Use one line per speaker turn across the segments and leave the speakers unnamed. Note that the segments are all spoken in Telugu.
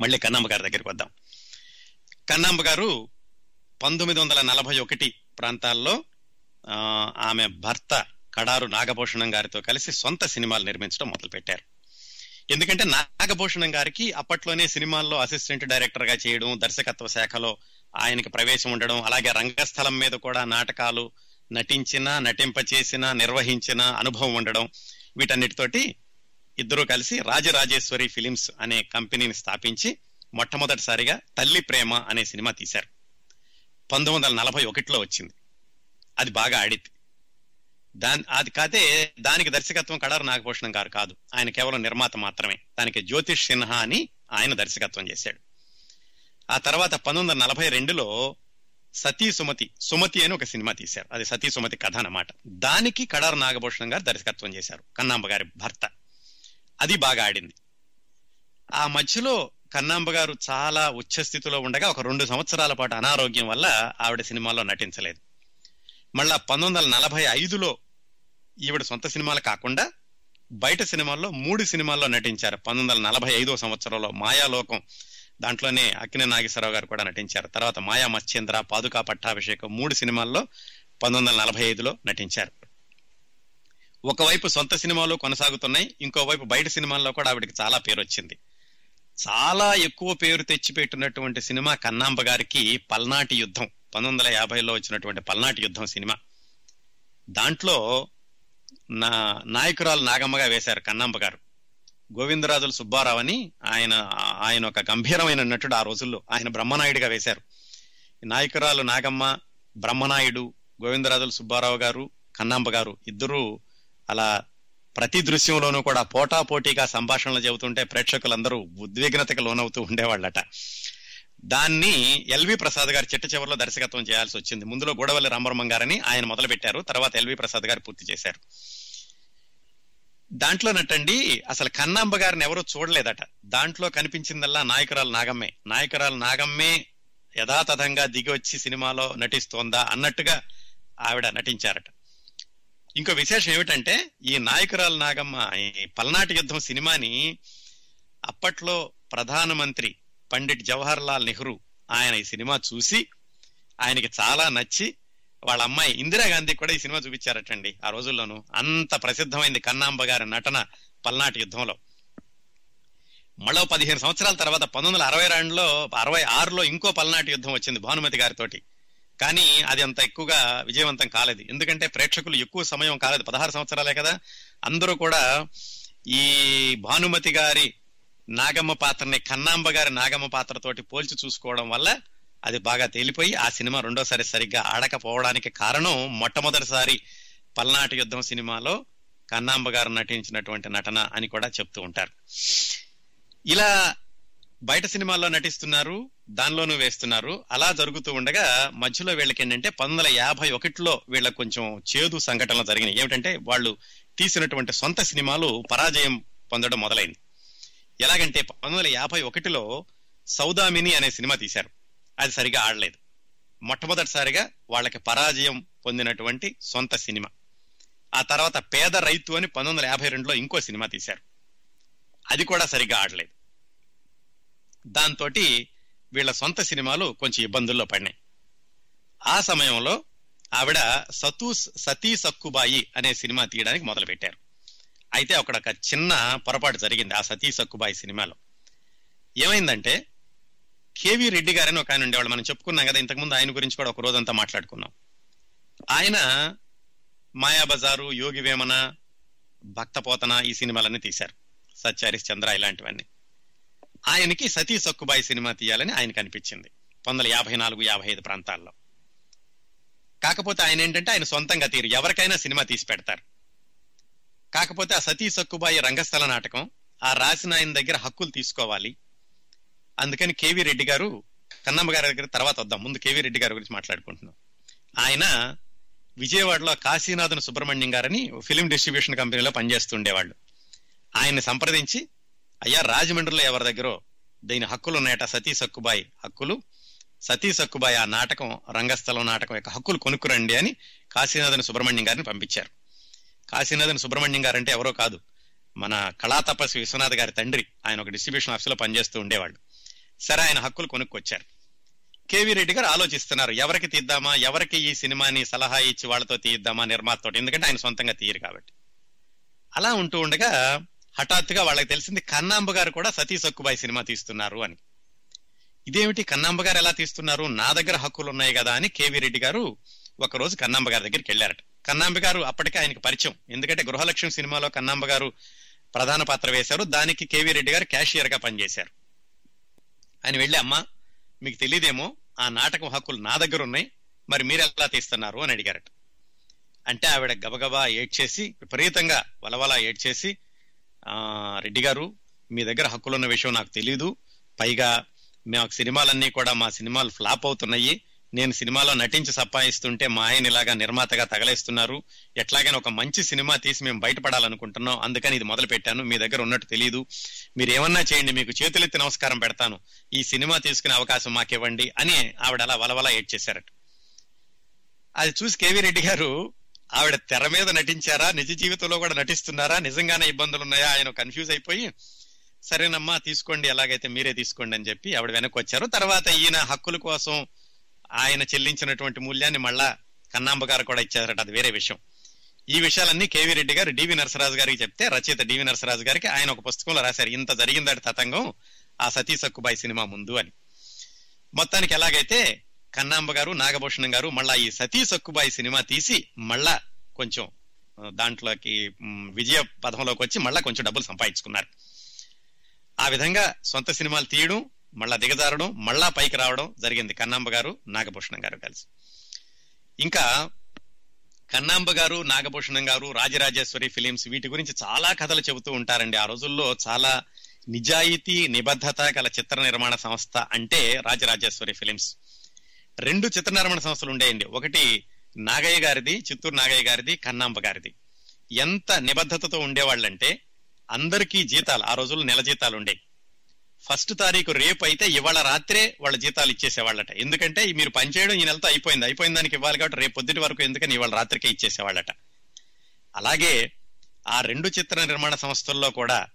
మళ్ళీ కన్నమ్మ గారి దగ్గరికి వద్దాం. కన్నమ్మ గారు పంతొమ్మిది వందల నలభై ఒకటి ప్రాంతాల్లో ఆమె భర్త కడారు నాగభూషణం గారితో కలిసి సొంత సినిమాలు నిర్మించడం మొదలుపెట్టారు. ఎందుకంటే నాగభూషణం గారికి అప్పట్లోనే సినిమాల్లో అసిస్టెంట్ డైరెక్టర్గా చేయడం దర్శకత్వ శాఖలో ఆయనకి ప్రవేశం ఉండడం అలాగే రంగస్థలం మీద కూడా నాటకాలు నటించిన నటింపచేసిన నిర్వహించిన అనుభవం ఉండడం వీటన్నిటితోటి ఇద్దరూ కలిసి రాజరాజేశ్వరి ఫిలిమ్స్ అనే కంపెనీని స్థాపించి మొట్టమొదటిసారిగా తల్లి ప్రేమ అనే సినిమా తీశారు. పంతొమ్మిది వందల నలభై ఒకటిలో వచ్చింది. అది బాగా ఆడింది. దాని అది కాదే దానికి దర్శకత్వం కడారు నాగభూషణం గారు కాదు. ఆయన కేవలం నిర్మాత మాత్రమే. దానికి జ్యోతిష్ సిన్హా అని ఆయన దర్శకత్వం చేశాడు. ఆ తర్వాత పంతొమ్మిది వందల నలభై రెండులో సతీ సుమతి సుమతి అని ఒక సినిమా తీశారు. అది సతీ సుమతి కథ అన్నమాట. దానికి కడారు నాగభూషణం గారు దర్శకత్వం చేశారు. కన్నాంబ గారి భర్త. అది బాగా ఆడింది. ఆ మధ్యలో కన్నాంబ గారు చాలా ఉచ్చ స్థితిలో ఉండగా ఒక రెండు సంవత్సరాల పాటు అనారోగ్యం వల్ల ఆవిడ సినిమాలో నటించలేదు. మళ్ళా పంతొమ్మిది వందల నలభై ఐదులో ఈవిడ సొంత సినిమాలు కాకుండా బయట సినిమాల్లో మూడు సినిమాల్లో నటించారు. పంతొమ్మిది వందల నలభై ఐదో సంవత్సరంలో మాయాలోకం దాంట్లోనే అక్కినే నాగేశ్వరరావు గారు కూడా నటించారు. తర్వాత మాయా మత్స్యేంద్ర పాదుకా పట్టాభిషేకం మూడు సినిమాల్లో పంతొమ్మిది వందల నలభై ఐదులో నటించారు. ఒకవైపు సొంత సినిమాలు కొనసాగుతున్నాయి ఇంకోవైపు బయట సినిమాల్లో కూడా ఆవిడకి చాలా పేరు వచ్చింది చాలా ఎక్కువ పేరు తెచ్చిపెట్టినటువంటి సినిమా కన్నాంబ గారికి పల్నాటి యుద్ధం పంతొమ్మిది వందల యాభైలో వచ్చినటువంటి పల్నాటి యుద్ధం సినిమా. దాంట్లో నా నాయకురాలు నాగమ్మగా వేశారు కన్నాంబ గారు. గోవిందరాజుల సుబ్బారావు అని ఆయన ఆయన ఒక గంభీరమైన నటుడు ఆ రోజుల్లో. ఆయన బ్రహ్మనాయుడిగా వేశారు. నాయకురాలు నాగమ్మ బ్రహ్మనాయుడు గోవిందరాజుల సుబ్బారావు గారు కన్నాంబ గారు ఇద్దరు అలా ప్రతి దృశ్యంలోనూ కూడా పోటాపోటీగా సంభాషణలు చెబుతుంటే ప్రేక్షకులందరూ ఉద్విగ్నతకు లోనవుతూ ఉండేవాళ్ళట. దాన్ని ఎల్వి ప్రసాద్ గారు చిట్ట చివరిలో దర్శకత్వం చేయాల్సి వచ్చింది. ముందులో గూడవల్లి రామబ్రహ్మం గారని ఆయన మొదలు పెట్టారు తర్వాత ఎల్వి ప్రసాద్ గారు పూర్తి చేశారు. దాంట్లో నటండి అసలు కన్నాంబ గారిని ఎవరూ చూడలేదట. దాంట్లో కనిపించిందల్లా నాయకురాలు నాగమ్మే. నాయకురాలు నాగమ్మే యథాతథంగా దిగి వచ్చి సినిమాలో నటిస్తోందా అన్నట్టుగా ఆవిడ నటించారట. ఇంకో విశేషం ఏమిటంటే ఈ నాయకురాలు నాగమ్మ ఈ పల్నాటి యుద్ధం సినిమాని అప్పట్లో ప్రధానమంత్రి పండిట్ జవహర్ లాల్ నెహ్రూ ఆయన ఈ సినిమా చూసి ఆయనకి చాలా నచ్చి వాళ్ళ అమ్మాయి ఇందిరాగాంధీ కూడా ఈ సినిమా చూపించారటండి ఆ రోజుల్లోనూ. అంత ప్రసిద్ధమైంది కన్నాంబ గారి నటన పల్నాటి యుద్ధంలో. మళ్ళీ పదిహేను సంవత్సరాల తర్వాత పంతొమ్మిది వందల అరవై రెండులో అరవై ఆరులో ఇంకో పల్నాటి యుద్ధం వచ్చింది భానుమతి గారితోటి. కానీ అది అంత ఎక్కువగా విజయవంతం కాలేదు. ఎందుకంటే ప్రేక్షకులు ఎక్కువ సమయం కాలేదు. పదహారు సంవత్సరాలే కదా. అందరూ కూడా ఈ భానుమతి గారి నాగమ్మ పాత్రని కన్నాంబ గారి నాగమ్మ పాత్రతోటి పోల్చి చూసుకోవడం వల్ల అది బాగా తేలిపోయి ఆ సినిమా రెండోసారి సరిగ్గా ఆడకపోవడానికి కారణం మొట్టమొదటిసారి పల్నాటి యుద్ధం సినిమాలో కన్నాంబ గారు నటించినటువంటి నటన అని కూడా చెప్తూ ఉంటారు. ఇలా బయట సినిమాల్లో నటిస్తున్నారు దానిలోనూ వేస్తున్నారు. అలా జరుగుతూ ఉండగా మధ్యలో వీళ్ళకి ఏంటంటే పంతొమ్మిది వందల యాభై ఒకటిలో వీళ్ళకి కొంచెం చేదు సంఘటనలు జరిగినాయి. ఏమిటంటే వాళ్ళు తీసినటువంటి సొంత సినిమాలు పరాజయం పొందడం మొదలైంది. ఎలాగంటే పంతొమ్మిది వందల యాభై ఒకటిలో సౌదామిని అనే సినిమా తీశారు. అది సరిగా ఆడలేదు. మొట్టమొదటిసారిగా వాళ్ళకి పరాజయం పొందినటువంటి సొంత సినిమా. ఆ తర్వాత పేద రైతు అని పంతొమ్మిది వందల యాభై రెండులో ఇంకో సినిమా తీశారు. అది కూడా సరిగ్గా ఆడలేదు. దాంతో వీళ్ళ సొంత సినిమాలు కొంచెం ఇబ్బందుల్లో పడినాయి. ఆ సమయంలో ఆవిడ సతూస్ సతీ సక్కుబాయి అనే సినిమా తీయడానికి మొదలు పెట్టారు అయితే అక్కడ ఒక చిన్న పొరపాటు జరిగింది ఆ సతీ సక్కుబాయి సినిమాలో. ఏమైందంటే కేవి రెడ్డి గారని ఒక ఆయన ఉండేవాళ్ళు. మనం చెప్పుకున్నాం కదా ఇంతకుముందు ఆయన గురించి కూడా ఒక రోజంతా మాట్లాడుకున్నాం. ఆయన మాయాబజారు యోగి వేమన భక్తపోతన ఈ సినిమాలన్నీ తీశారు. సత్యారిస్ చంద్ర ఇలాంటివన్నీ. ఆయనకి సతీ సక్కుబాయి సినిమా తీయాలని ఆయనకు అనిపించింది పంతొమ్మిది వందల యాభై నాలుగు యాభై ఐదు ప్రాంతాల్లో. కాకపోతే ఆయన ఏంటంటే ఆయన సొంతంగా తీరు. ఎవరికైనా సినిమా తీసి పెడతారు. కాకపోతే ఆ సతీ సక్కుబాయి రంగస్థల నాటకం ఆ రాసిన ఆయన దగ్గర హక్కులు తీసుకోవాలి. అందుకని కేవీ రెడ్డి గారు కన్నమ్మ గారి దగ్గర తర్వాత వద్దాం ముందు కేవీ రెడ్డి గారి గురించి మాట్లాడుకుంటున్నాం. ఆయన విజయవాడలో కాశీనాథన్ సుబ్రహ్మణ్యం గారని ఫిలిం డిస్ట్రిబ్యూషన్ కంపెనీలో పనిచేస్తుండేవాళ్ళు. ఆయన్ని సంప్రదించి అయ్యా రాజమండ్రిలో ఎవరి దగ్గర దీని హక్కులు ఉన్నాయట సతీ సక్కుబాయి హక్కులు. సతీ సక్కుబాయి ఆ నాటకం రంగస్థలం నాటకం యొక్క హక్కులు కొనుక్కురండి అని కాశీనాథన్ సుబ్రహ్మణ్యం గారిని పంపించారు. కాశీనాథన్ సుబ్రహ్మణ్యం గారు అంటే ఎవరో కాదు మన కళా తపస్వి విశ్వనాథ్ గారి తండ్రి. ఆయన ఒక డిస్ట్రిబ్యూషన్ ఆఫీస్లో పనిచేస్తూ ఉండేవాళ్ళు. సరే ఆయన హక్కులు కొనుక్కొచ్చారు. కేవీ రెడ్డి గారు ఆలోచిస్తున్నారు ఎవరికి తీద్దామా ఎవరికి ఈ సినిమాని సలహా ఇచ్చి వాళ్ళతో తీద్దామా నిర్మాతతో ఎందుకంటే ఆయన సొంతంగా తీయరు కాబట్టి. అలా ఉంటూ ఉండగా హఠాత్తుగా వాళ్ళకి తెలిసింది కన్నాంబ గారు కూడా సతీ సక్కుబాయి సినిమా తీస్తున్నారు అని. ఇదేమిటి? కన్నాంబ గారు ఎలా తీస్తున్నారు? నా దగ్గర హక్కులు ఉన్నాయి కదా అని కేవీ రెడ్డి గారు ఒకరోజు కన్నాంబ గారి దగ్గరికి వెళ్ళారట. కన్నాంబ గారు అప్పటికే ఆయనకి పరిచయం. ఎందుకంటే గృహలక్ష్మి సినిమాలో కన్నాంబ గారు ప్రధాన పాత్ర వేశారు. దానికి కేవీ రెడ్డి గారు క్యాషియర్గా పనిచేశారు. ఆయన వెళ్ళి అమ్మా మీకు తెలియదేమో ఆ నాటకం హక్కులు నా దగ్గర ఉన్నాయి. మరి మీరు ఎలా తీస్తున్నారు? అని అడిగారట. అంటే ఆవిడ గబగబా ఏడ్చేసి విపరీతంగా వలవల ఏడ్చేసి రెడ్డి గారు మీ దగ్గర హక్కులున్న విషయం నాకు తెలీదు. పైగా మాకు సినిమాలన్నీ కూడా మా సినిమాలు ఫ్లాప్ అవుతున్నాయి. నేను సినిమాలో నటించి సప్పాయిస్తుంటే మా ఆయన ఇలాగా నిర్మాతగా తగలేస్తున్నారు. ఎట్లాగైనా ఒక మంచి సినిమా తీసి మేము బయటపడాలనుకుంటున్నాం. అందుకని ఇది మొదలు పెట్టాను మీ దగ్గర ఉన్నట్టు తెలియదు మీరు ఏమన్నా చేయండి మీకు చేతులెత్తి నమస్కారం పెడతాను. ఈ సినిమా తీసుకునే అవకాశం మాకివ్వండి అని ఆవిడ అలా వలవల ఏడ్చేశారట. అది చూసి కేవీ రెడ్డి గారు ఆవిడ తెర మీద నటించారా? నిజ జీవితంలో కూడా నటిస్తున్నారా? నిజంగానే ఇబ్బందులు ఉన్నాయా ఆయన కన్ఫ్యూజ్ అయిపోయి సరేనమ్మా తీసుకోండి ఎలాగైతే మీరే తీసుకోండి అని చెప్పి ఆవిడ వెనక్కి వచ్చారు తర్వాత ఈయన హక్కుల కోసం ఆయన చెల్లించినటువంటి మూల్యాన్ని మళ్ళా కన్నాంబ గారు కూడా ఇచ్చారట. అది వేరే విషయం. ఈ విషయాలన్నీ కేవీ రెడ్డి గారు డివి నరసరాజు గారికి చెప్తే రచయిత డివి నరసరాజు గారికి ఆయన ఒక పుస్తకంలో రాశారు ఇంత జరిగిందట తతంగం ఆ సతీ సక్కుబాయి సినిమా ముందు అని. మొత్తానికి ఎలాగైతే కన్నాంబ గారు నాగభూషణం గారు మళ్ళా ఈ సతీ సక్కుబాయి సినిమా తీసి మళ్ళా కొంచెం దాంట్లోకి విజయ పథంలోకి వచ్చి మళ్ళా కొంచెం డబ్బులు సంపాదించుకున్నారు. ఆ విధంగా సొంత సినిమాలు తీయడం మళ్ళా దిగజారడం మళ్ళా పైకి రావడం జరిగింది కన్నాంబ గారు నాగభూషణం గారు కలిసి. ఇంకా కన్నాంబ గారు నాగభూషణం గారు రాజరాజేశ్వరి ఫిలిమ్స్ వీటి గురించి చాలా కథలు చెబుతూ ఉంటారండి. ఆ రోజుల్లో చాలా నిజాయితీ నిబద్ధత గల చిత్ర నిర్మాణ సంస్థ అంటే రాజరాజేశ్వరి ఫిలిమ్స్. రెండు చిత్ర నిర్మాణ సంస్థలు ఉండేయండి. ఒకటి నాగయ్య గారిది చిత్తూరు నాగయ్య గారిది కన్నాంబ గారిది. ఎంత నిబద్ధతతో ఉండేవాళ్ళంటే అందరికీ జీతాలు ఆ రోజుల్లో నెల జీతాలు ఉండేవి ఫస్ట్ తారీఖు రేపు అయితే ఇవాళ రాత్రే వాళ్ళ జీతాలు ఇచ్చేసేవాళ్ళట. ఎందుకంటే మీరు పనిచేయడం ఈ నెలతో అయిపోయింది. అయిపోయిన దానికి ఇవ్వాలి కాబట్టి రేపు పొద్దుటి వరకు ఎందుకని ఇవాళ రాత్రికే ఇచ్చేసేవాళ్ళట. అలాగే ఆ రెండు చిత్ర నిర్మాణ సంస్థల్లో కూడా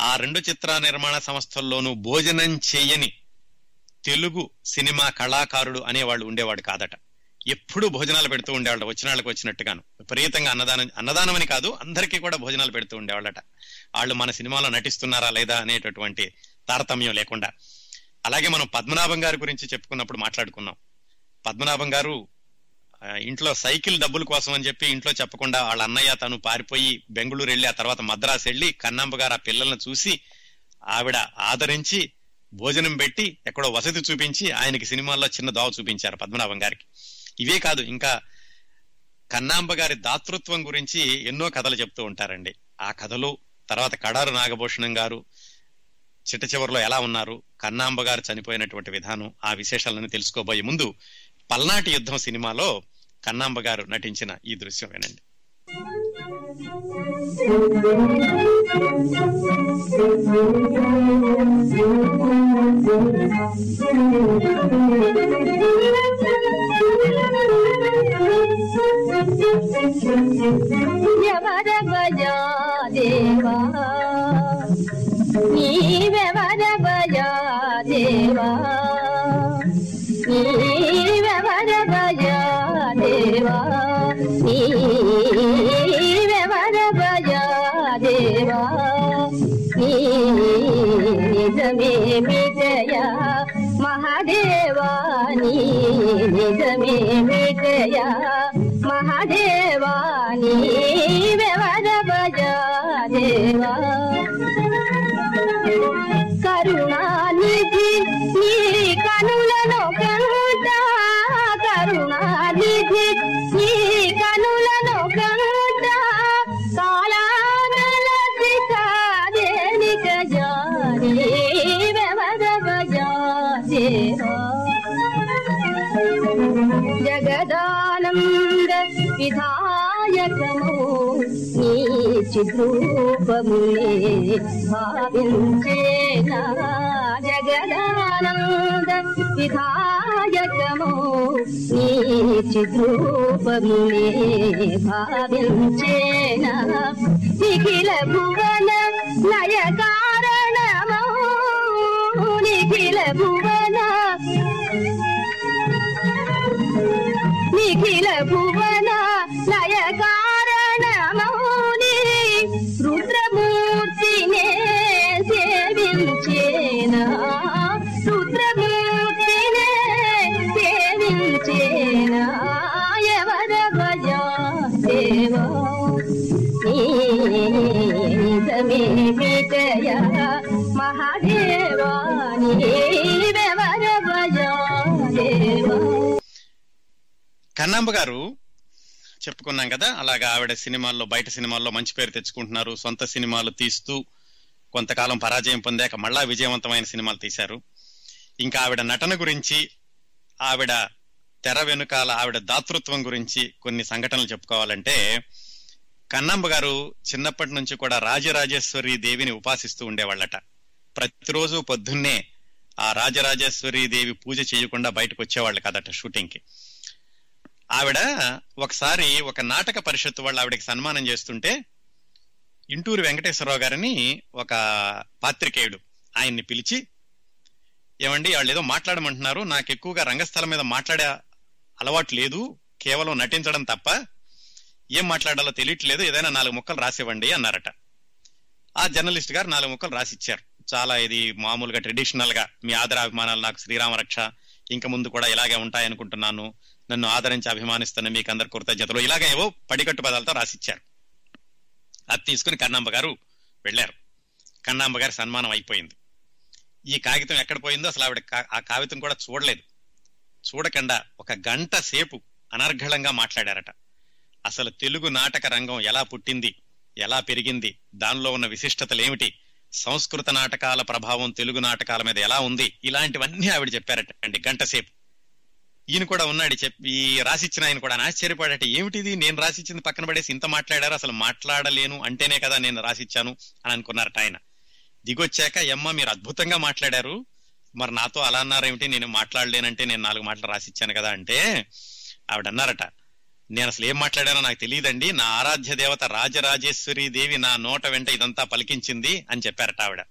ఆ రెండు చిత్ర నిర్మాణ సంస్థల్లోనూ భోజనం చేయని తెలుగు సినిమా కళాకారుడు అనేవాళ్ళు ఉండేవాడు కాదట. ఎప్పుడు భోజనాలు పెడుతూ ఉండేవాళ్ళ వచ్చిన వాళ్ళకి వచ్చినట్టుగాను. విపరీతంగా అన్నదానం అన్నదానం అని కాదు అందరికీ కూడా భోజనాలు పెడుతూ ఉండేవాళ్ళట. వాళ్ళు మన సినిమాలో నటిస్తున్నారా లేదా అనేటటువంటి తారతమ్యం లేకుండా. అలాగే మనం పద్మనాభం గారి గురించి చెప్పుకున్నప్పుడు మాట్లాడుకున్నాం. పద్మనాభం గారు ఇంట్లో సైకిల్ డబ్బుల కోసం అని చెప్పి ఇంట్లో చెప్పకుండా వాళ్ళ అన్నయ్య తను పారిపోయి బెంగళూరు వెళ్ళి ఆ తర్వాత మద్రాసు వెళ్ళి కన్నాంబ గారు ఆ పిల్లల్ని చూసి ఆవిడ ఆదరించి భోజనం పెట్టి ఎక్కడో వసతి చూపించి ఆయనకి సినిమాల్లో చిన్న దావ చూపించారు పద్మనాభం గారికి. ఇవే కాదు ఇంకా కన్నాంబ గారి దాతృత్వం గురించి ఎన్నో కథలు చెప్తూ ఉంటారండి. ఆ కథలు తర్వాత కడారు నాగభూషణం గారు చిట్ట చివరిలో ఎలా ఉన్నారు కన్నాంబ గారు చనిపోయినటువంటి విధానం ఆ విశేషాలను తెలుసుకోబోయే ముందు పల్నాటి యుద్ధం సినిమాలో కన్నాంబ గారు నటించిన ఈ దృశ్యం వినండి.
ఎవర బజా దేవా నీవెవర బజా దేవా నీవెవర నిజమే మిజయ మహాదేవా నీ నిజమే మిజయ మహాదేవా భావించేనా జగదానంద విధాయకము నీ చిద్రూపమునే భావించేనా? నిఖిల భువన నయకా
కన్నాంబ గారు చెప్పుకున్నాం కదా అలాగా ఆవిడ సినిమాల్లో బయట సినిమాల్లో మంచి పేరు తెచ్చుకుంటున్నారు సొంత సినిమాలు తీస్తూ కొంతకాలం పరాజయం పొందాక మళ్ళా విజయవంతమైన సినిమాలు తీశారు. ఇంకా ఆవిడ నటన గురించి ఆవిడ తెర వెనుకాల ఆవిడ దాతృత్వం గురించి కొన్ని సంఘటనలు చెప్పుకోవాలంటే కన్నాంబ గారు చిన్నప్పటి నుంచి కూడా రాజరాజేశ్వరి దేవిని ఉపాసిస్తూ ఉండేవాళ్ళట. ప్రతిరోజు పొద్దున్నే ఆ రాజరాజేశ్వరి దేవి పూజ చేయకుండా బయటకు వచ్చేవాళ్ళు కదట షూటింగ్కి ఆవిడ ఒకసారి ఒక నాటక పరిషత్తు వాళ్ళు ఆవిడకి సన్మానం చేస్తుంటే ఇంటూరు వెంకటేశ్వరరావు గారిని ఒక పాత్రికేయుడు ఆయన్ని పిలిచి ఏమండి వాళ్ళు ఏదో మాట్లాడమంటున్నారు. నాకు ఎక్కువగా రంగస్థలం మీద మాట్లాడే అలవాటు లేదు. కేవలం నటించడం తప్ప ఏం మాట్లాడాలో తెలియట్లేదు. ఏదైనా నాలుగు ముక్కలు రాసివ్వండి అన్నారట. ఆ జర్నలిస్ట్ గారు నాలుగు ముక్కలు రాసిచ్చారు. చాలా ఇది మామూలుగా ట్రెడిషనల్గా మీ ఆదరాభిమానాలు నాకు శ్రీరామ రక్ష ఇంకా ముందు కూడా ఇలాగే ఉంటాయనుకుంటున్నాను. నన్ను ఆదరించి అభిమానిస్తున్న మీకు అందరు కృతజ్ఞతలు. ఇలాగ ఏవో పడికట్టు పదాలతో రాసిచ్చారు. అది తీసుకుని కన్నాంబ గారు వెళ్ళారు. కన్నాంబ గారి సన్మానం అయిపోయింది. ఈ కాగితం ఎక్కడ పోయిందో అసలు ఆవిడ ఆ కాగితం కూడా చూడలేదు. చూడకుండా ఒక గంట సేపు అనర్ఘళంగా మాట్లాడారట. అసలు తెలుగు నాటక రంగం ఎలా పుట్టింది ఎలా పెరిగింది దానిలో ఉన్న విశిష్టతలు ఏమిటి సంస్కృత నాటకాల ప్రభావం తెలుగు నాటకాల మీద ఎలా ఉంది ఇలాంటివన్నీ ఆవిడ చెప్పారట అండి గంట సేపు. ఈయన కూడా ఉన్నాడు చెప్పి ఈ రాసిచ్చిన ఆయన కూడా. ఆశ్చర్యపడట ఏమిటిది? నేను రాసిచ్చింది పక్కన పడేసి ఇంత మాట్లాడారు? అసలు మాట్లాడలేను అంటేనే కదా నేను రాసిచ్చాను అని అనుకున్నారట ఆయన. దిగొచ్చాక ఎమ్మ మీరు అద్భుతంగా మాట్లాడారు. మరి నాతో అలా అన్నారేమిటి నేను మాట్లాడలేనంటే నేను నాలుగు మాటలు రాసిచ్చాను కదా అంటే ఆవిడ అన్నారట నేను అసలు ఏం మాట్లాడానో నాకు తెలియదండి. నా ఆరాధ్య దేవత రాజరాజేశ్వరి దేవి నా నోట వెంట ఇదంతా పలికించింది అని చెప్పారట ఆవిడ.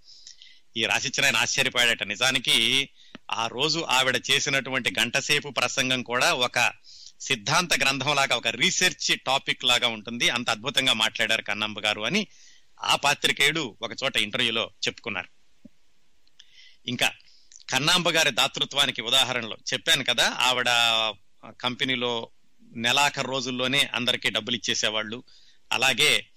ఈ రాసిచ్చిన ఆయన ఆశ్చర్యపోయాడట. నిజానికి ఆ రోజు ఆవిడ చేసినటువంటి గంటసేపు ప్రసంగం కూడా ఒక సిద్ధాంత గ్రంథం లాగా ఒక రీసెర్చ్ టాపిక్ లాగా ఉంటుంది. అంత అద్భుతంగా మాట్లాడారు కన్నమ్మ గారు అని ఆ పాత్రికేయుడు ఒక చోట ఇంటర్వ్యూలో చెప్పుకున్నారు. ఇంకా కన్నాంబ గారి దాతృత్వానికి ఉదాహరణలు చెప్పాను కదా. ఆవిడ కంపెనీలో నెలాఖరు రోజుల్లోనే అందరికీ డబ్బులు ఇచ్చేసేవాళ్ళు. అలాగే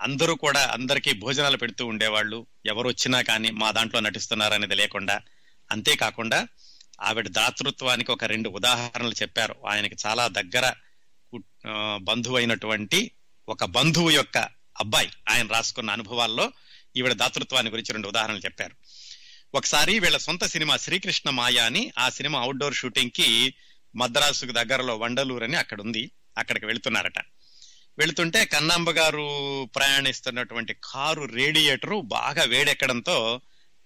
అందరూ కూడా అందరికీ భోజనాలు పెడుతూ ఉండేవాళ్ళు. ఎవరు వచ్చినా కానీ మా దాంట్లో నటిస్తున్నారనేది లేకుండా. అంతేకాకుండా ఆవిడ దాతృత్వానికి ఒక రెండు ఉదాహరణలు చెప్పారు. ఆయనకి చాలా దగ్గర బంధువు అయినటువంటి ఒక బంధువు యొక్క అబ్బాయి ఆయన రాసుకున్న అనుభవాల్లో ఈవిడ దాతృత్వాన్ని గురించి రెండు ఉదాహరణలు చెప్పారు. ఒకసారి వీళ్ళ సొంత సినిమా శ్రీకృష్ణ మాయ అని ఆ సినిమా అవుట్డోర్ షూటింగ్కి మద్రాసుకు దగ్గరలో వండలూరు అని అక్కడ ఉంది అక్కడికి వెళ్తున్నారట. వెళుతుంటే కన్నాంబ గారు ప్రయాణిస్తున్నటువంటి కారు రేడియేటరు బాగా వేడెక్కడంతో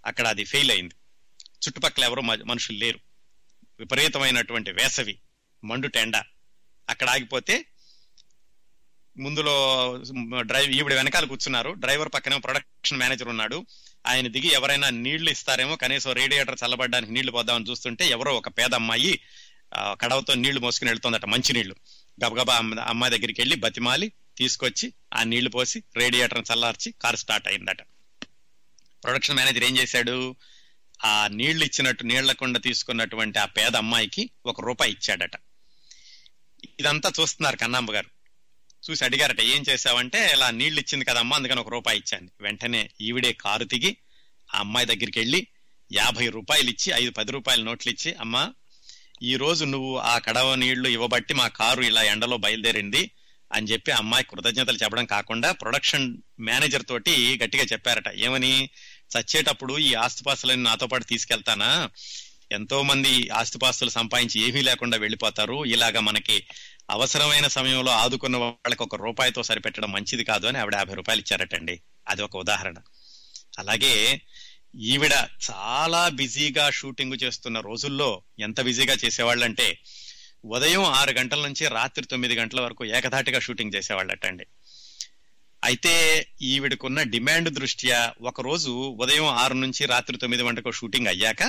అక్కడ అది ఫెయిల్ అయింది. చుట్టుపక్కల ఎవరు మనుషులు లేరు. విపరీతమైనటువంటి వేసవి మండు టెండ. అక్కడ ఆగిపోతే ముందులో డ్రైవ్ ఈవిడ వెనకాల కూర్చున్నారు. డ్రైవర్ పక్కనే ప్రొడక్షన్ మేనేజర్ ఉన్నాడు. ఆయన దిగి ఎవరైనా నీళ్ళు ఇస్తారేమో కనీసం రేడియేటర్ చల్లబడడానికి నీళ్ళు పోద్దామని చూస్తుంటే ఎవరో ఒక పేద అమ్మాయి కడవతో నీళ్ళు మోసుకుని వెళ్తుందట మంచి నీళ్ళు గబగబా అమ్మాయి దగ్గరికి వెళ్ళి బతిమాలి తీసుకొచ్చి ఆ నీళ్ళు పోసి రేడియేటర్ చల్లార్చి కారు స్టార్ట్ అయిందట. ప్రొడక్షన్ మేనేజర్ ఏం చేశాడు? ఆ నీళ్ళు ఇచ్చినట్టు నీళ్ళకుండా తీసుకున్నటువంటి ఆ పేద అమ్మాయికి ఒక రూపాయి ఇచ్చాడట. ఇదంతా చూస్తున్నారు కన్నాంబ గారు. చూసి అడిగారట ఏం చేసావంటే ఇలా నీళ్ళు ఇచ్చింది కదమ్మా అందుకని ఒక రూపాయి ఇచ్చాను. వెంటనే ఈవిడే కారు దిగి ఆ అమ్మాయి దగ్గరికి వెళ్ళి యాభై రూపాయలు ఇచ్చి ఐదు పది రూపాయల నోట్లు ఇచ్చి అమ్మా ఈ రోజు నువ్వు ఆ కడవ నీళ్ళు ఇవ్వబట్టి మా కారు ఇలా ఎండలో బయలుదేరింది అని చెప్పి అమ్మాయి కృతజ్ఞతలు చెప్పడం కాకుండా ప్రొడక్షన్ మేనేజర్ తోటి గట్టిగా చెప్పారట. ఏమని? చచ్చేటప్పుడు ఈ ఆస్తిపాస్తులను నాతో పాటు తీసుకెళ్తానా? ఎంతో మంది ఆస్తిపాస్తులు సంపాదించి ఏమీ లేకుండా వెళ్ళిపోతారు. ఇలాగా మనకి అవసరమైన సమయంలో ఆదుకున్న వాళ్ళకి ఒక రూపాయితో సరిపెట్టడం మంచిది కాదు అని ఆవిడ యాభై రూపాయలు ఇచ్చారటండి. అది ఒక ఉదాహరణ. అలాగే ఈవిడ చాలా బిజీగా షూటింగ్ చేస్తున్న రోజుల్లో ఎంత బిజీగా చేసేవాళ్ళంటే ఉదయం ఆరు గంటల నుంచి రాత్రి తొమ్మిది గంటల వరకు ఏకధాటిగా షూటింగ్ చేసేవాళ్ళటండి అయితే ఈవిడకున్న డిమాండ్ దృష్ట్యా ఒకరోజు ఉదయం ఆరు నుంచి రాత్రి తొమ్మిది గంటకు షూటింగ్ అయ్యాక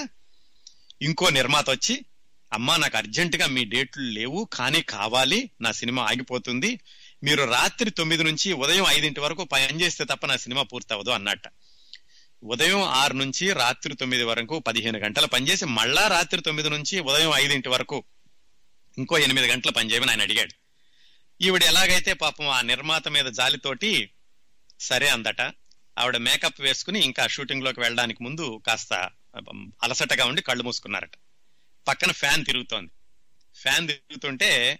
ఇంకో నిర్మాత వచ్చి అమ్మా నాకు అర్జెంటుగా మీ డేట్లు లేవు కానీ కావాలి నా సినిమా ఆగిపోతుంది మీరు రాత్రి తొమ్మిది నుంచి ఉదయం ఐదింటి వరకు పని చేస్తే తప్ప నా సినిమా పూర్తవదు అన్నట్ట. ఉదయం ఆరు నుంచి రాత్రి తొమ్మిది వరకు పదిహేను గంటలు పనిచేసి మళ్ళా రాత్రి తొమ్మిది నుంచి ఉదయం ఐదింటి వరకు ఇంకో ఎనిమిది గంటలు పనిచేయమని ఆయన అడిగాడు. ఈవిడ ఎలాగైతే పాపం ఆ నిర్మాత మీద జాలితోటి సరే అందట ఆవిడ మేకప్ వేసుకుని ఇంకా షూటింగ్లోకి వెళ్ళడానికి ముందు కాస్త అలసటగా ఉండి కళ్ళు మూసుకున్నారట. పక్కన ఫ్యాన్ తిరుగుతోంది. ఫ్యాన్ తిరుగుతుంటే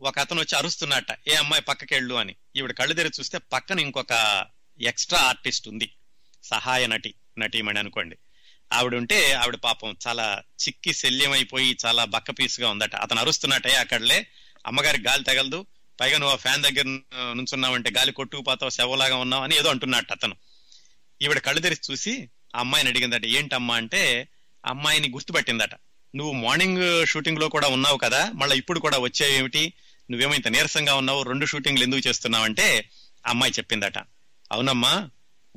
ఒక అతను వచ్చి అరుస్తున్నట్ట ఏ అమ్మాయి పక్కకెళ్ళు అని. ఈవిడ కళ్ళు తెరిచి చూస్తే పక్కన ఇంకొక ఎక్స్ట్రా ఆర్టిస్ట్ ఉంది. సహాయ నటి నటీమణి అనుకోండి. ఆవిడ ఉంటే ఆవిడ పాపం చాలా చిక్కి శల్యమైపోయి చాలా బక్క పీసుగా ఉందట. అతను అరుస్తున్నట్టే అక్కడలే అమ్మగారికి గాలి తగలదు పైగా నువ్వు ఆ ఫ్యాన్ దగ్గర నుంచున్నావంటే గాలి కొట్టుకుపోతావు శవలాగా ఉన్నావు అని ఏదో అంటున్నట్టు అతను. ఈవిడ కళ్ళు తెరిచి చూసి ఆ అమ్మాయిని అడిగిందట ఏంటమ్మా? అంటే అమ్మాయిని గుర్తుపట్టిందట. నువ్వు మార్నింగ్ షూటింగ్లో కూడా ఉన్నావు కదా మళ్ళీ ఇప్పుడు కూడా వచ్చేవేమిటి? నువ్వేమో ఇంత నీరసంగా ఉన్నావు రెండు షూటింగ్లు ఎందుకు చేస్తున్నావంటే అమ్మాయి చెప్పిందట. అవునమ్మా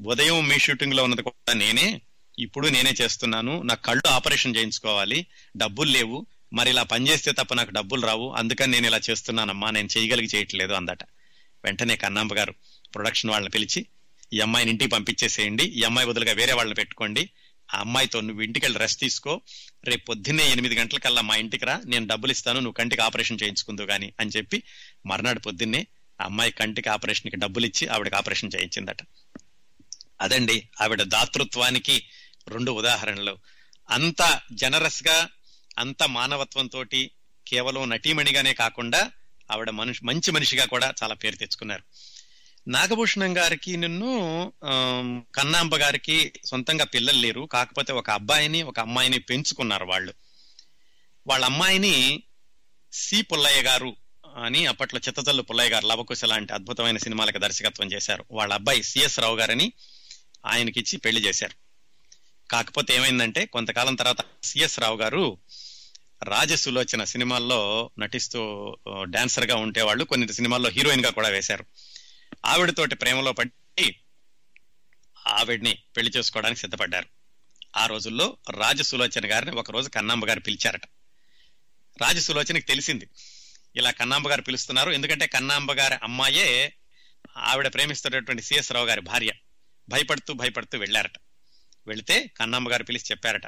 ఉదయం మీ షూటింగ్లో ఉన్నది కూడా నేనే ఇప్పుడు నేనే చేస్తున్నాను. నా కళ్ళు ఆపరేషన్ చేయించుకోవాలి. డబ్బులు లేవు. మరి ఇలా పనిచేస్తే తప్ప నాకు డబ్బులు రావు. అందుకని నేను ఇలా చేస్తున్నానమ్మా. నేను చేయగలిగి చేయట్లేదు అందట. వెంటనే కన్నాంబ గారు ప్రొడక్షన్ వాళ్ళని పిలిచి ఈ అమ్మాయిని ఇంటికి పంపించేసేయండి. ఈ అమ్మాయి బదులుగా వేరే వాళ్ళని పెట్టుకోండి. ఆ అమ్మాయితో నువ్వు ఇంటికి వెళ్ళి రెస్ట్ తీసుకో. రేపు పొద్దున్నే ఎనిమిది గంటలకల్లా మా ఇంటికి రా. నేను డబ్బులు ఇస్తాను. నువ్వు కంటికి ఆపరేషన్ చేయించుకుందు గాని అని చెప్పి మర్నాడు పొద్దున్నే ఆ అమ్మాయి కంటికి ఆపరేషన్కి డబ్బులు ఇచ్చి ఆవిడకి ఆపరేషన్ చేయించిందట. అదండి ఆవిడ దాతృత్వానికి రెండు ఉదాహరణలు. అంత జనరస్గా అంత మానవత్వంతో కేవలం నటీమణిగానే కాకుండా ఆవిడ మనిషి మంచి మనిషిగా కూడా చాలా పేరు తెచ్చుకున్నారు. నాగభూషణం గారికి నిన్ను కన్నాంబ గారికి సొంతంగా పిల్లలు లేరు. కాకపోతే ఒక అబ్బాయిని ఒక అమ్మాయిని పెంచుకున్నారు వాళ్ళు. వాళ్ళ అమ్మాయిని సి పుల్లయ్య గారు అని అప్పట్లో చిత్తజల్లు పుల్లయ్య గారు లవకుశ లాంటి అద్భుతమైన సినిమాలకు దర్శకత్వం చేశారు. వాళ్ళ అబ్బాయి సిఎస్ రావు గారని ఆయనకిచ్చి పెళ్ళి చేశారు. కాకపోతే ఏమైందంటే కొంతకాలం తర్వాత సిఎస్ రావు గారు రాజసులోచన సినిమాల్లో నటిస్తూ డాన్సర్గా ఉండేవాళ్ళు. కొన్ని సినిమాల్లో హీరోయిన్గా కూడా వేశారు. ఆవిడతోటి ప్రేమలో పడి ఆవిడ్ని పెళ్ళి చేసుకోవడానికి సిద్ధపడ్డారు. ఆ రోజుల్లో రాజసులోచన గారిని ఒక రోజు కన్నాంబ గారు పిలిచారట. రాజసులోచనకి తెలిసింది. ఇలా కన్నాంబ గారు పిలుస్తున్నారు. ఎందుకంటే కన్నాంబ గారి అమ్మాయే ఆవిడ ప్రేమిస్తున్నటువంటి సిఎస్ రావు గారి భార్య. భయపడుతూ భయపడుతూ వెళ్ళారట. వెళితే కన్నమ్మ గారు పిలిచి చెప్పారట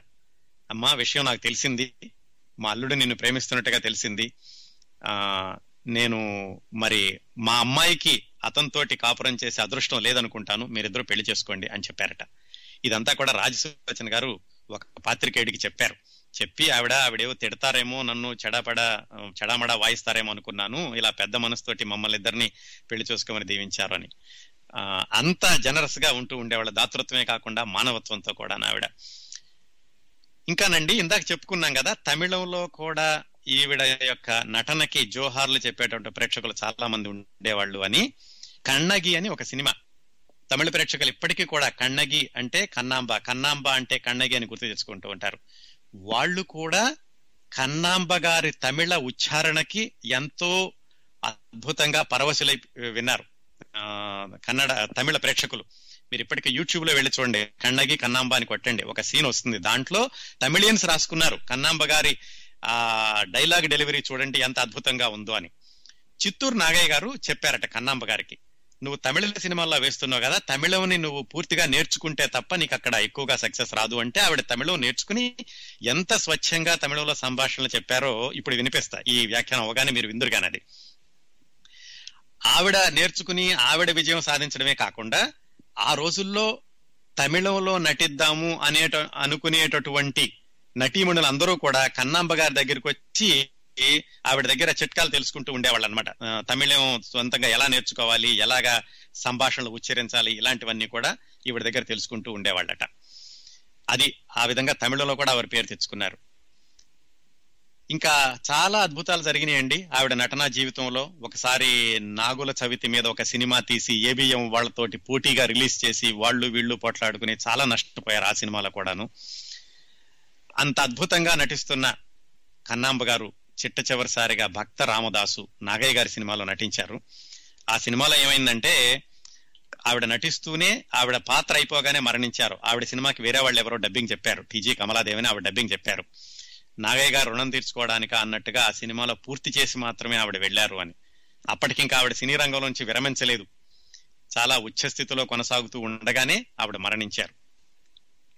అమ్మా విషయం నాకు తెలిసింది. మా అల్లుడు నిన్ను ప్రేమిస్తున్నట్టుగా తెలిసింది. ఆ నేను మరి మా అమ్మాయికి అతనితోటి కాపురం చేసే అదృష్టం లేదనుకుంటాను. మీరిద్దరూ పెళ్ళి చేసుకోండి అని చెప్పారట. ఇదంతా కూడా రాజసులోచన గారు ఒక పాత్రికేయుడికి చెప్పారు. చెప్పి ఆవిడ ఆవిడేవో తిడతారేమో నన్ను చెడాపడా చెడామడా వాయిస్తారేమో అనుకున్నాను. ఇలా పెద్ద మనసుతోటి మమ్మల్ని ఇద్దరిని పెళ్ళి చేసుకోమని దీవించారు అని. అంత జనరస్గా ఉంటూ ఉండేవాళ్ళ దాతృత్వమే కాకుండా మానవత్వంతో కూడా ఆవిడ. ఇంకానండి ఇందాక చెప్పుకున్నాం కదా తమిళంలో కూడా ఈవిడ యొక్క నటనకి జోహార్లు చెప్పేటువంటి ప్రేక్షకులు చాలా మంది ఉండేవాళ్ళు అని కన్నగి అని ఒక సినిమా. తమిళ ప్రేక్షకులు ఇప్పటికీ కూడా కన్నగి అంటే కన్నాంబ కన్నాంబ అంటే కన్నగి అని గుర్తు తెచ్చుకుంటూ ఉంటారు. వాళ్ళు కూడా కన్నాంబ గారి తమిళ ఉచ్చారణకి ఎంతో అద్భుతంగా పరవశులై విన్నారు. కన్నడ తమిళ ప్రేక్షకులు. మీరు ఇప్పటికే యూట్యూబ్లో వెళ్ళి చూడండి. కన్నగి కన్నాంబ అని కొట్టండి. ఒక సీన్ వస్తుంది. దాంట్లో తమిళియన్స్ రాసుకున్నారు. కన్నాంబ గారి ఆ డైలాగ్ డెలివరీ చూడండి ఎంత అద్భుతంగా ఉందో అని. చిత్తూరు నాగయ్య గారు చెప్పారట కన్నాంబ గారికి. నువ్వు తమిళ సినిమాల్లో వేస్తున్నావు కదా తమిళంని నువ్వు పూర్తిగా నేర్చుకుంటే తప్ప నీకు అక్కడ ఎక్కువగా సక్సెస్ రాదు అంటే ఆవిడ తమిళం నేర్చుకుని ఎంత స్వచ్ఛంగా తమిళంలో సంభాషణలు చెప్పారో ఇప్పుడు వినిపిస్తా. ఈ వ్యాఖ్యానం అవగానే మీరు విందురుగానది. అది ఆవిడ నేర్చుకుని ఆవిడ విజయం సాధించడమే కాకుండా ఆ రోజుల్లో తమిళంలో నటిద్దాము అనేట అనుకునేటటువంటి నటీమణులు అందరూ కూడా కన్నాంబ గారి దగ్గరికి వచ్చి ఆవిడ దగ్గర చిట్కాలు తెలుసుకుంటూ ఉండేవాళ్ళు అనమాట తమిళం సొంతంగా ఎలా నేర్చుకోవాలి ఎలాగా సంభాషణలు ఉచ్చరించాలి ఇలాంటివన్నీ కూడా ఈవిడ దగ్గర తెలుసుకుంటూ ఉండేవాళ్ళట. అది ఆ విధంగా తమిళంలో కూడా ఆవిడ పేరు తెచ్చుకున్నారు. ఇంకా చాలా అద్భుతాలు జరిగినాయండి. ఆవిడ నటనా జీవితంలో ఒకసారి నాగుల చవితి మీద ఒక సినిమా తీసి ఏబిఎం వాళ్ళతోటి పోటీగా రిలీజ్ చేసి వాళ్ళు వీళ్ళు పోట్లాడుకుని చాలా నష్టపోయారు ఆ సినిమాలో కూడాను. అంత అద్భుతంగా నటిస్తున్న కన్నాంబ గారు చిట్ట చివరిసారిగా భక్త రామదాసు నాగయ్య గారి సినిమాలో నటించారు. ఆ సినిమాలో ఏమైందంటే ఆవిడ నటిస్తూనే ఆవిడ పాత్ర అయిపోగానే మరణించారు. ఆవిడ సినిమాకి వేరే వాళ్ళు ఎవరో డబ్బింగ్ చెప్పారు. టీజీ కమలాదేవిని ఆవిడ డబ్బింగ్ చెప్పారు. నాగయ్య గారు రుణం తీర్చుకోవడానికి అన్నట్టుగా ఆ సినిమాలో పూర్తి చేసి మాత్రమే ఆవిడ వెళ్ళారు అని. అప్పటికింకా ఆవిడ సినీ రంగంలోంచి విరమించలేదు. చాలా ఉచ్చస్థితిలో కొనసాగుతూ ఉండగానే ఆవిడ మరణించారు.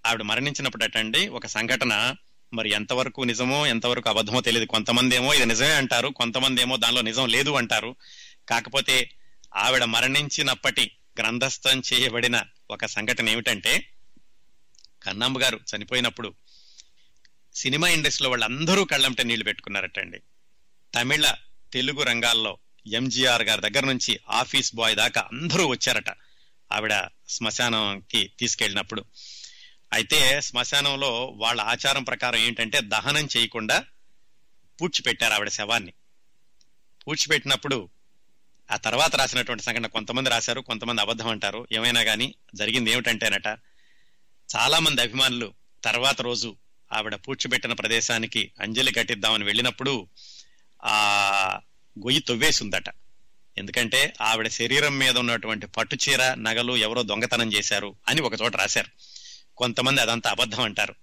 ఆవిడ మరణించినప్పుడు అటండి ఒక సంఘటన మరి ఎంతవరకు నిజమో ఎంతవరకు అబద్ధమో తెలియదు కొంతమంది ఏమో ఇది నిజమే అంటారు కొంతమంది ఏమో దానిలో నిజం లేదు అంటారు. కాకపోతే ఆవిడ మరణించినప్పటి గ్రంథస్థం చేయబడిన ఒక సంఘటన ఏమిటంటే కన్నమ్మ గారు చనిపోయినప్పుడు సినిమా ఇండస్ట్రీలో వాళ్ళందరూ కళ్ళంటే నీళ్ళు పెట్టుకున్నారట అండి తమిళ తెలుగు రంగాల్లో ఎంజీఆర్ గారి దగ్గర నుంచి ఆఫీస్ బాయ్ దాకా అందరూ వచ్చారట ఆవిడ శ్మశానంకి తీసుకెళ్ళినప్పుడు. అయితే శ్మశానంలో వాళ్ళ ఆచారం ప్రకారం ఏంటంటే దహనం చేయకుండా పూడ్చిపెట్టారు ఆవిడ శవాన్ని. పూడ్చిపెట్టినప్పుడు ఆ తర్వాత రాసినటువంటి సంఘటన కొంతమంది రాశారు కొంతమంది అబద్ధం అంటారు. ఏమైనా కానీ జరిగింది ఏమిటంటేనట చాలా మంది అభిమానులు తర్వాత రోజు ఆవిడ పూడ్చిపెట్టిన ప్రదేశానికి అంజలి కట్టిద్దామని వెళ్ళినప్పుడు ఆ గొయ్యి తొవ్వేసిందట. ఎందుకంటే ఆవిడ శరీరం మీద ఉన్నటువంటి పట్టు చీర నగలు ఎవరో దొంగతనం చేశారు అని ఒక చోట రాశారు. కొంతమంది అదంతా అబద్ధం అంటారు.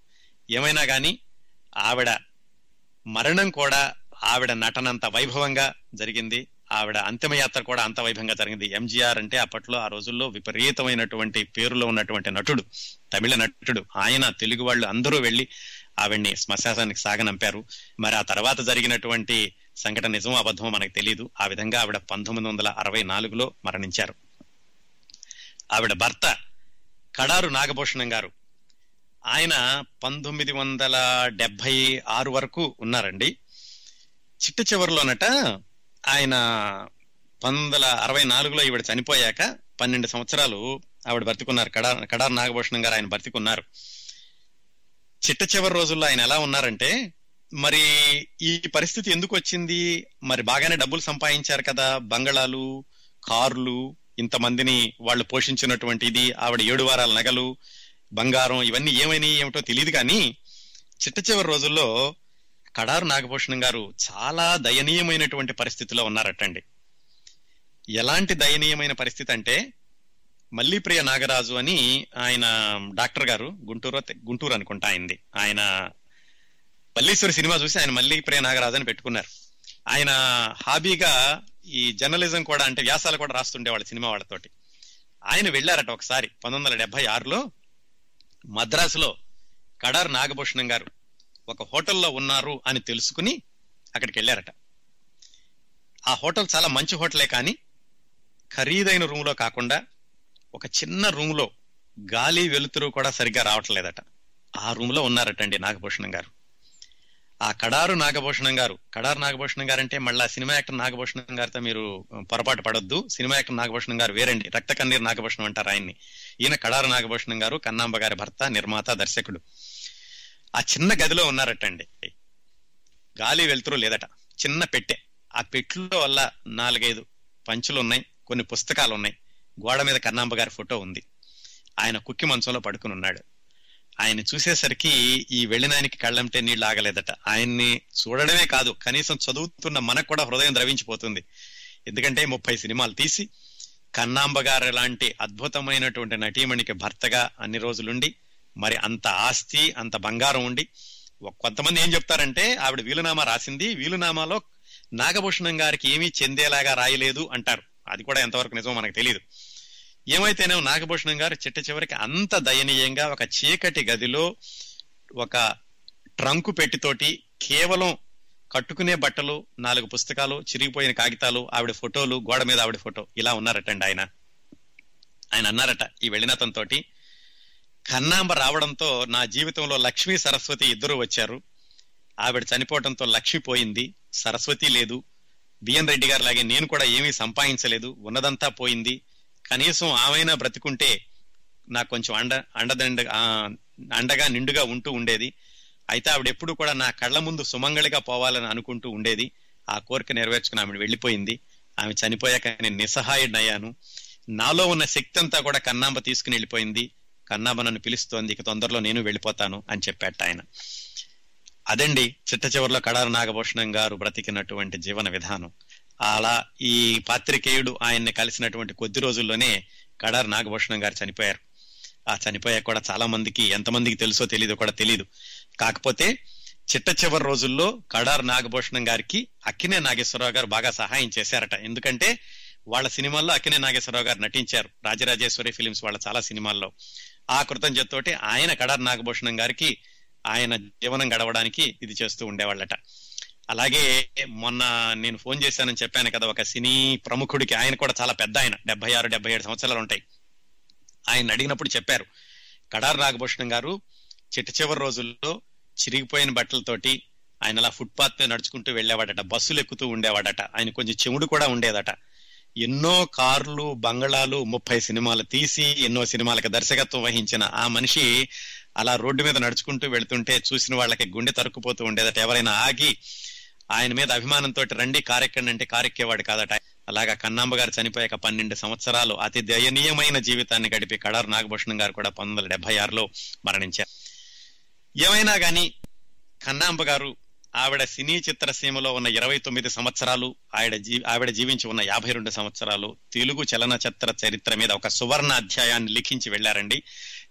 ఏమైనా కానీ ఆవిడ మరణం కూడా ఆవిడ నటనంత వైభవంగా జరిగింది. ఆవిడ అంతిమయాత్ర కూడా అంత వైభవంగా జరిగింది. ఎంజీఆర్ అంటే అప్పట్లో ఆ రోజుల్లో విపరీతమైనటువంటి పేరులో ఉన్నటువంటి నటుడు తమిళ నటుడు. ఆయన తెలుగు వాళ్ళు అందరూ వెళ్ళి ఆవిడ్ని శ్మశానానికి సాగనంపారు. మరి ఆ తర్వాత జరిగినటువంటి సంఘటన నిజమో అబద్ధమో మనకు తెలియదు ఆ విధంగా ఆవిడ పంతొమ్మిది వందల అరవై నాలుగులో మరణించారు. ఆవిడ భర్త కడారు నాగభూషణం గారు. ఆయన పంతొమ్మిది వందల డెబ్బై ఆరు వరకు ఉన్నారండి. చిట్ట చివరిలోనట ఆయన పంతొమ్మిది వందల అరవై నాలుగులో ఈవిడ చనిపోయాక పన్నెండు సంవత్సరాలు ఆవిడ బతికున్నారు. కడా కడారు నాగభూషణం గారు ఆయన బతికున్నారు. చిట్ట చివరి రోజుల్లో ఆయన ఎలా ఉన్నారంటే మరి ఈ పరిస్థితి ఎందుకు వచ్చింది? మరి బాగానే డబ్బులు సంపాదించారు కదా బంగళాలు కార్లు ఇంతమందిని వాళ్ళు పోషించినటువంటి ఇది ఆవిడ ఏడు వారాల నగలు బంగారం ఇవన్నీ ఏమైనాయి ఏమిటో తెలియదు కానీ చిట్ట చివరి రోజుల్లో కడారు నాగభూషణం గారు చాలా దయనీయమైనటువంటి పరిస్థితిలో ఉన్నారటండి. ఎలాంటి దయనీయమైన పరిస్థితి అంటే మల్లీప్రియ నాగరాజు అని ఆయన డాక్టర్ గారు గుంటూరు గుంటూరు అనుకుంటా అయింది. ఆయన మల్లీశ్వరి సినిమా చూసి ఆయన మల్లీప్రియ నాగరాజు అని పెట్టుకున్నారు. ఆయన హాబీగా ఈ జర్నలిజం కూడా అంటే వ్యాసాలు కూడా రాస్తుండేవాళ్ళు సినిమా వాళ్ళతోటి. ఆయన వెళ్ళారట ఒకసారి పంతొమ్మిది వందల డెబ్బై ఆరులో మద్రాసులో కడార్ నాగభూషణం గారు ఒక హోటల్లో ఉన్నారు అని తెలుసుకుని అక్కడికి వెళ్ళారట. ఆ హోటల్ చాలా మంచి హోటలే కానీ ఖరీదైన రూమ్లో కాకుండా ఒక చిన్న రూమ్లో గాలి వెలుతురు కూడా సరిగ్గా రావట్లేదట. ఆ రూమ్లో ఉన్నారటండి నాగభూషణం గారు. ఆ కడారు నాగభూషణం గారు. కడారు నాగభూషణం గారు అంటే మళ్ళా సినిమా యాక్టర్ నాగభూషణం గారితో మీరు పొరపాటు పడొద్దు. సినిమా యాక్టర్ నాగభూషణం గారు వేరండి. రక్త కన్నీరు నాగభూషణం అంటారు ఆయన్ని. ఈయన కడారు నాగభూషణం గారు కన్నాంబ గారి భర్త నిర్మాత దర్శకుడు. ఆ చిన్న గదిలో ఉన్నారటండి. గాలి వెలుతురు లేదట. చిన్న పెట్టె. ఆ పెట్టులో వల్ల నాలుగైదు పంచులు ఉన్నాయి కొన్ని పుస్తకాలు ఉన్నాయి గోడ మీద కన్నాంబ గారి ఫోటో ఉంది. ఆయన కుక్కి మంచంలో పడుకుని ఉన్నాడు. ఆయన చూసేసరికి ఈ వెళ్ళినాయనికి కళ్ళంటే నీళ్ళు ఆగలేదట. ఆయన్ని చూడడమే కాదు కనీసం చదువుతున్న మనకు కూడా హృదయం ద్రవించిపోతుంది. ఎందుకంటే ముప్పై సినిమాలు తీసి కన్నాంబ గారు లాంటి అద్భుతమైనటువంటి నటీమణికి భర్తగా అన్ని రోజులుండి మరి అంత ఆస్తి అంత బంగారం ఉండి కొంతమంది ఏం చెప్తారంటే ఆవిడ వీలునామా రాసింది వీలునామాలో నాగభూషణం గారికి ఏమీ చెందేలాగా రాయలేదు అంటారు. అది కూడా ఎంతవరకు నిజమో మనకు తెలియదు ఏమైతేనే నాగభూషణం గారు చిట్ట చివరికి అంత దయనీయంగా ఒక చీకటి గదిలో ఒక ట్రంకు పెట్టితోటి కేవలం కట్టుకునే బట్టలు నాలుగు పుస్తకాలు చిరిగిపోయిన కాగితాలు ఆవిడ ఫోటోలు గోడ మీద ఆవిడ ఫోటో ఇలా ఉన్నారటండి ఆయన. ఆయన అన్నారట ఈ వెళ్ళినతంతో కన్నాంబ రావడంతో నా జీవితంలో లక్ష్మీ సరస్వతి ఇద్దరు వచ్చారు. ఆవిడ చనిపోవడంతో లక్ష్మి పోయింది. సరస్వతి లేదు. బిఎన్ రెడ్డి గారు లాగే నేను కూడా ఏమీ సంపాదించలేదు. ఉన్నదంతా పోయింది. కనీసం ఆమెనా బ్రతికుంటే నాకు కొంచెం అండ అండదండ అండగా నిండుగా ఉంటూ ఉండేది. అయితే ఆవిడ ఎప్పుడు కూడా నా కళ్ళ ముందు సుమంగళిగా పోవాలని అనుకుంటూ ఉండేది. ఆ కోరిక నెరవేర్చుకుని ఆమె వెళ్ళిపోయింది. ఆమె చనిపోయాక నేను నిస్సహాయుడయ్యాను నాలో ఉన్న శక్తి అంతా కూడా కన్నాంబ తీసుకుని వెళ్ళిపోయింది. కన్నాంబ నన్ను పిలుస్తోంది ఇక తొందరలో నేను వెళ్ళిపోతాను అని చెప్పాట ఆయన. అదండి చిట్ట చివరిలో కడారు నాగభూషణం గారు బ్రతికినటువంటి జీవన విధానం. అలా ఈ పాత్రికేయుడు ఆయన్ని కలిసినటువంటి కొద్ది రోజుల్లోనే కడార్ నాగభూషణం గారు చనిపోయారు. ఆ చనిపోయాక కూడా చాలా మందికి ఎంతమందికి తెలుసో తెలియదో కూడా తెలియదు కాకపోతే చిట్ట చివరి రోజుల్లో కడార్ నాగభూషణం గారికి అక్కినే నాగేశ్వరరావు గారు బాగా సహాయం చేశారట. ఎందుకంటే వాళ్ళ సినిమాల్లో అక్కినే నాగేశ్వరరావు గారు నటించారు. రాజరాజేశ్వరి ఫిలిమ్స్ వాళ్ళ చాలా సినిమాల్లో. ఆ కృతజ్ఞతతోటి ఆయన కడార్ నాగభూషణం గారికి ఆయన జీవనం గడవడానికి ఇది చేస్తూ ఉండేవాళ్ళట. అలాగే మొన్న నేను ఫోన్ చేశానని చెప్పాను కదా ఒక సినీ ప్రముఖుడికి. ఆయన కూడా చాలా పెద్ద ఆయన. డెబ్బై ఆరు డెబ్బై ఏడు సంవత్సరాలు ఉంటాయి. ఆయన అడిగినప్పుడు చెప్పారు కడార్ నాగభూషణం గారు చిట్ట చివరి రోజుల్లో చిరిగిపోయిన బట్టలతోటి ఆయన అలా ఫుట్పాత్ మీద నడుచుకుంటూ వెళ్ళేవాడట. బస్సులు ఎక్కుతూ ఉండేవాడట. ఆయన కొంచెం చెముడు కూడా ఉండేదట. ఎన్నో కార్లు బంగళాలు ముప్పై సినిమాలు తీసి ఎన్నో సినిమాలకు దర్శకత్వం వహించిన ఆ మనిషి అలా రోడ్డు మీద నడుచుకుంటూ వెళ్తుంటే చూసిన వాళ్ళకి గుండె తరుక్కుపోతూ ఉండేదట. ఎవరైనా ఆగి ఆయన మీద అభిమానంతో రండి కారెక్కండి అంటే కారెక్కేవాడు కాదట. అలాగా కన్నాంబ గారు చనిపోయాక పన్నెండు సంవత్సరాలు అతి దయనీయమైన జీవితాన్ని గడిపి కడారు నాగభూషణం గారు కూడా పంతొమ్మిది వందల డెబ్బై ఆరులో మరణించారు. ఏమైనా గాని కన్నాంబ గారు ఆవిడ సినీ చిత్రసీమలో ఉన్న ఇరవై తొమ్మిది సంవత్సరాలు ఆవిడ జీ ఆవిడ జీవించి ఉన్న యాభై రెండు సంవత్సరాలు తెలుగు చలనచిత్ర చరిత్ర మీద ఒక సువర్ణ అధ్యాయాన్ని లిఖించి వెళ్ళారండి.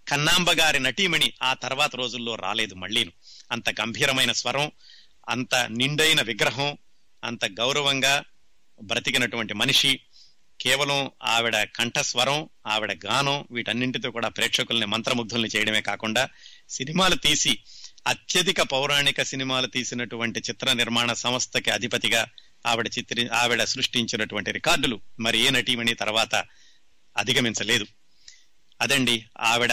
కన్నాంబ గారి నటీమణి ఆ తర్వాత రోజుల్లో రాలేదు మళ్ళీను. అంత గంభీరమైన స్వరం అంత నిండైన విగ్రహం అంత గౌరవంగా బ్రతికినటువంటి మనిషి కేవలం ఆవిడ కంఠస్వరం ఆవిడ గానం వీటన్నింటితో కూడా ప్రేక్షకుల్ని మంత్రముగ్ధుల్ని చేయడమే కాకుండా సినిమాలు తీసి అత్యధిక పౌరాణిక సినిమాలు తీసినటువంటి చిత్ర నిర్మాణ సంస్థకి అధిపతిగా ఆవిడ చిత్రి ఆవిడ సృష్టించినటువంటి రికార్డులు మరి ఏ నటీమణి తర్వాత అధిగమించలేదు. అదండి ఆవిడ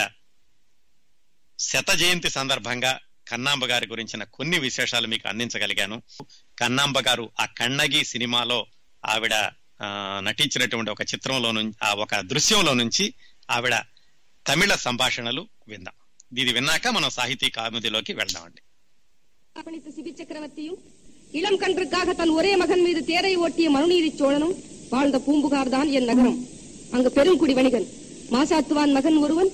శత జయంతి సందర్భంగా కన్నాంబ గారి గురించిన కొన్ని విశేషాలు మీకు అందించగలిగాను కన్నాంబ గారు ఆ కన్నగి సినిమాలో ఆవిడ ఆ, నటించినటువంటి ఒక చిత్రంలో నుంచి ఆ ఒక దృశ్యంలో నుంచి ఆవిడ తమిళ సంభాషణలు విందాం ఇది విన్నాక మనం సాహితీ కామెడీలోకి వెళ్దామండి
பணித்த சிபி சக்கரவர்த்தியும் இளம் கன்றுக்காக தன் ஒரே மகன் மீது தேரை ஓட்டிய மனுநீதி சோழனும் வாழ்ந்த பூம்புகார் தான் என் நகரம் அங்கு பெருங்குடி வணிகன் மாசாத்துவான் மகன் ஒருவன்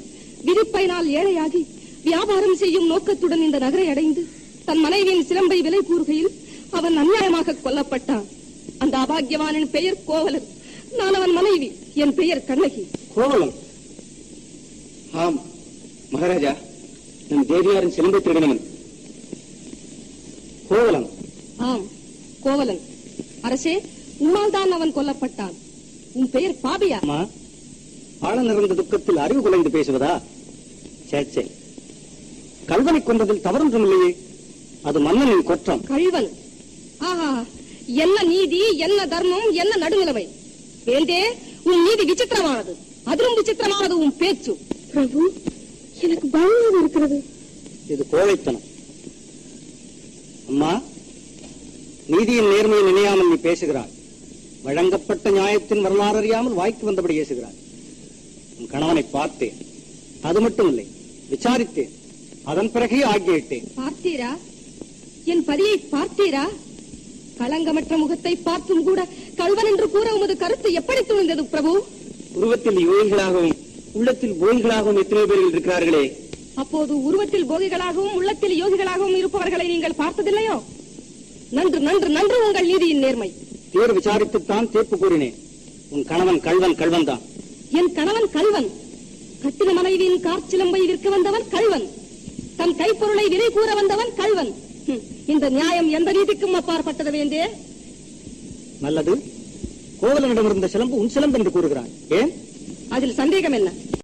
விதிப்பையினால் ஏழையாகி வியாபாரம் செய்யும் நோக்கத்துடன் இந்த நகரை அடைந்து தன் மனைவியின் சிலம்பை விலை கூறுகையில் அவன் அநியாயமாக கொல்லப்பட்டான். அந்த அபாகியவானின் பெயர் கோவலன். நான் அவன் மனைவி. என் பெயர் கண்ணகி.
கோவலம் ஆம் மகாராஜா. நம் தேவியாரின் சிலம்பை திருடினவன். கோவலம்
ஆம் கோவலன். அரசே உன்னால் தான் அவன் கொல்லப்பட்டான். உன் பெயர் பாபியா.
ஆழ நிறைந்த துக்கத்தில் அறிவு குலைந்து பேசுவதா? சேச்சே கல்வனை கொண்டதில் தவறொன்றும் இல்லையே அது மன்னனின் குற்றம்.
கள்வன் ஆஹா. என்ன நீதி என்ன தர்மம் என்ன நடுநிலைமை? வேண்டே உன் நீதி விசித்திரமானது. அதிலும் விசித்திரமானது உன் பேச்சு. பிரபு எனக்கு பயமாக இருக்கிறது.
இது கோழைத்தனம். அம்மா நீதியின் நேர்மையை நினையாமல் நீ பேசுகிறாய். வழங்கப்பட்ட நியாயத்தின் வரலாறு அறியாமல் வாய்க்கு வந்தபடி பேசுகிறாய். உன் கணவனை பார்த்தேன். அது மட்டும் இல்லை விசாரித்தேன். அதன் பிறகே ஆகியிட்டேன்
பார்த்தீரா? என் பதியை பார்த்தீரா? களங்கமற்ற முகத்தை பார்த்தும் கூட கள்வன் என்று கூற உமது கருத்து எப்படி துணிந்தது பிரபு?
உருவத்தில் யோகிகளாகவும் உள்ளத்தில் போகிகளாகவும் எத்தனை பேர்கள் இருக்கிறார்களே?
அப்போது உருவத்தில் போகிகளாகவும் உள்ளத்தில் யோகிகளாகவும் இருப்பவர்களை நீங்கள் பார்த்ததில்லையோ? நன்று நன்று நன்று உங்கள் நீதியின் நேர்மை.
தேர் விசாரித்துத்தான் தீர்ப்பு கூறினேன். உன் கணவன் கள்வன் கள்வன் தான்
என் கணவன் கல்வன் கட்டின மனைவியின் காற்சிலம்பை விற்க வந்தவன் கல்வன் தன் கைப்பொருளை விலை கூற வந்தவன் கல்வன் இந்த நியாயம் எந்த நீதிக்கும் அப்பாற்பட்டது வேண்டே
நல்லது. கோவலனிடமிருந்த சிலம்பு உன் சிலம்பு என்று கூறுகிறான் ஏன்?
அதில் சந்தேகம் என்ன?